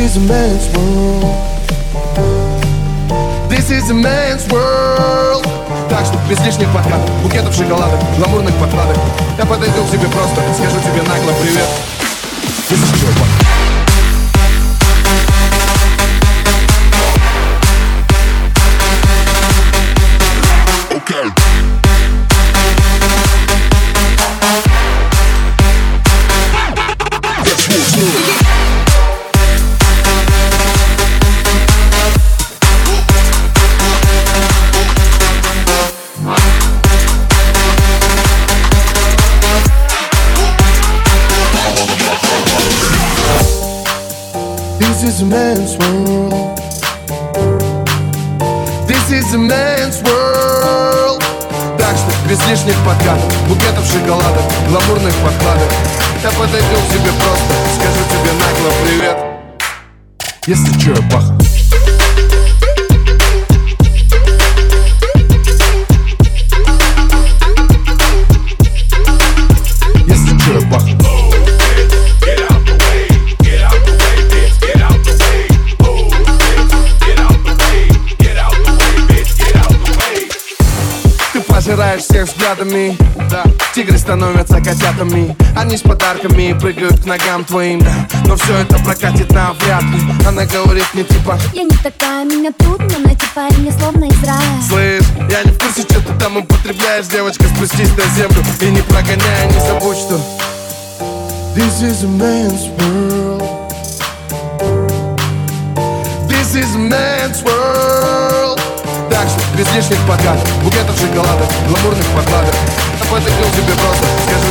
Is a man's world. This is a man's world. Так что без лишних подкатов, букетов шоколада, гламурных подкладок. Я подойду к тебе просто, скажу тебе нагло привет. This is your This is a man's world. This is a man's world. Так что без лишних подкатов, букетов шоколада, гламурных подкладок. Я подойду к тебе просто, скажу тебе нагло привет. Если чё, я баха. Пожираешь всех взглядами. Да. Тигры становятся котятами. Они с подарками прыгают к ногам твоим. Да. Но все это прокатит навряд ли. Она говорит мне типа Я не такая, меня трудно найти парня, словно из рая Слышь, я не в курсе, что ты там употребляешь Девочка, спустись на землю И не прогоняй, не забудь, что This is a man's world. This is a man's world Так что без лишних подкатов Букетов шоколада, гламурных подкладок Я подойду к тебе просто привет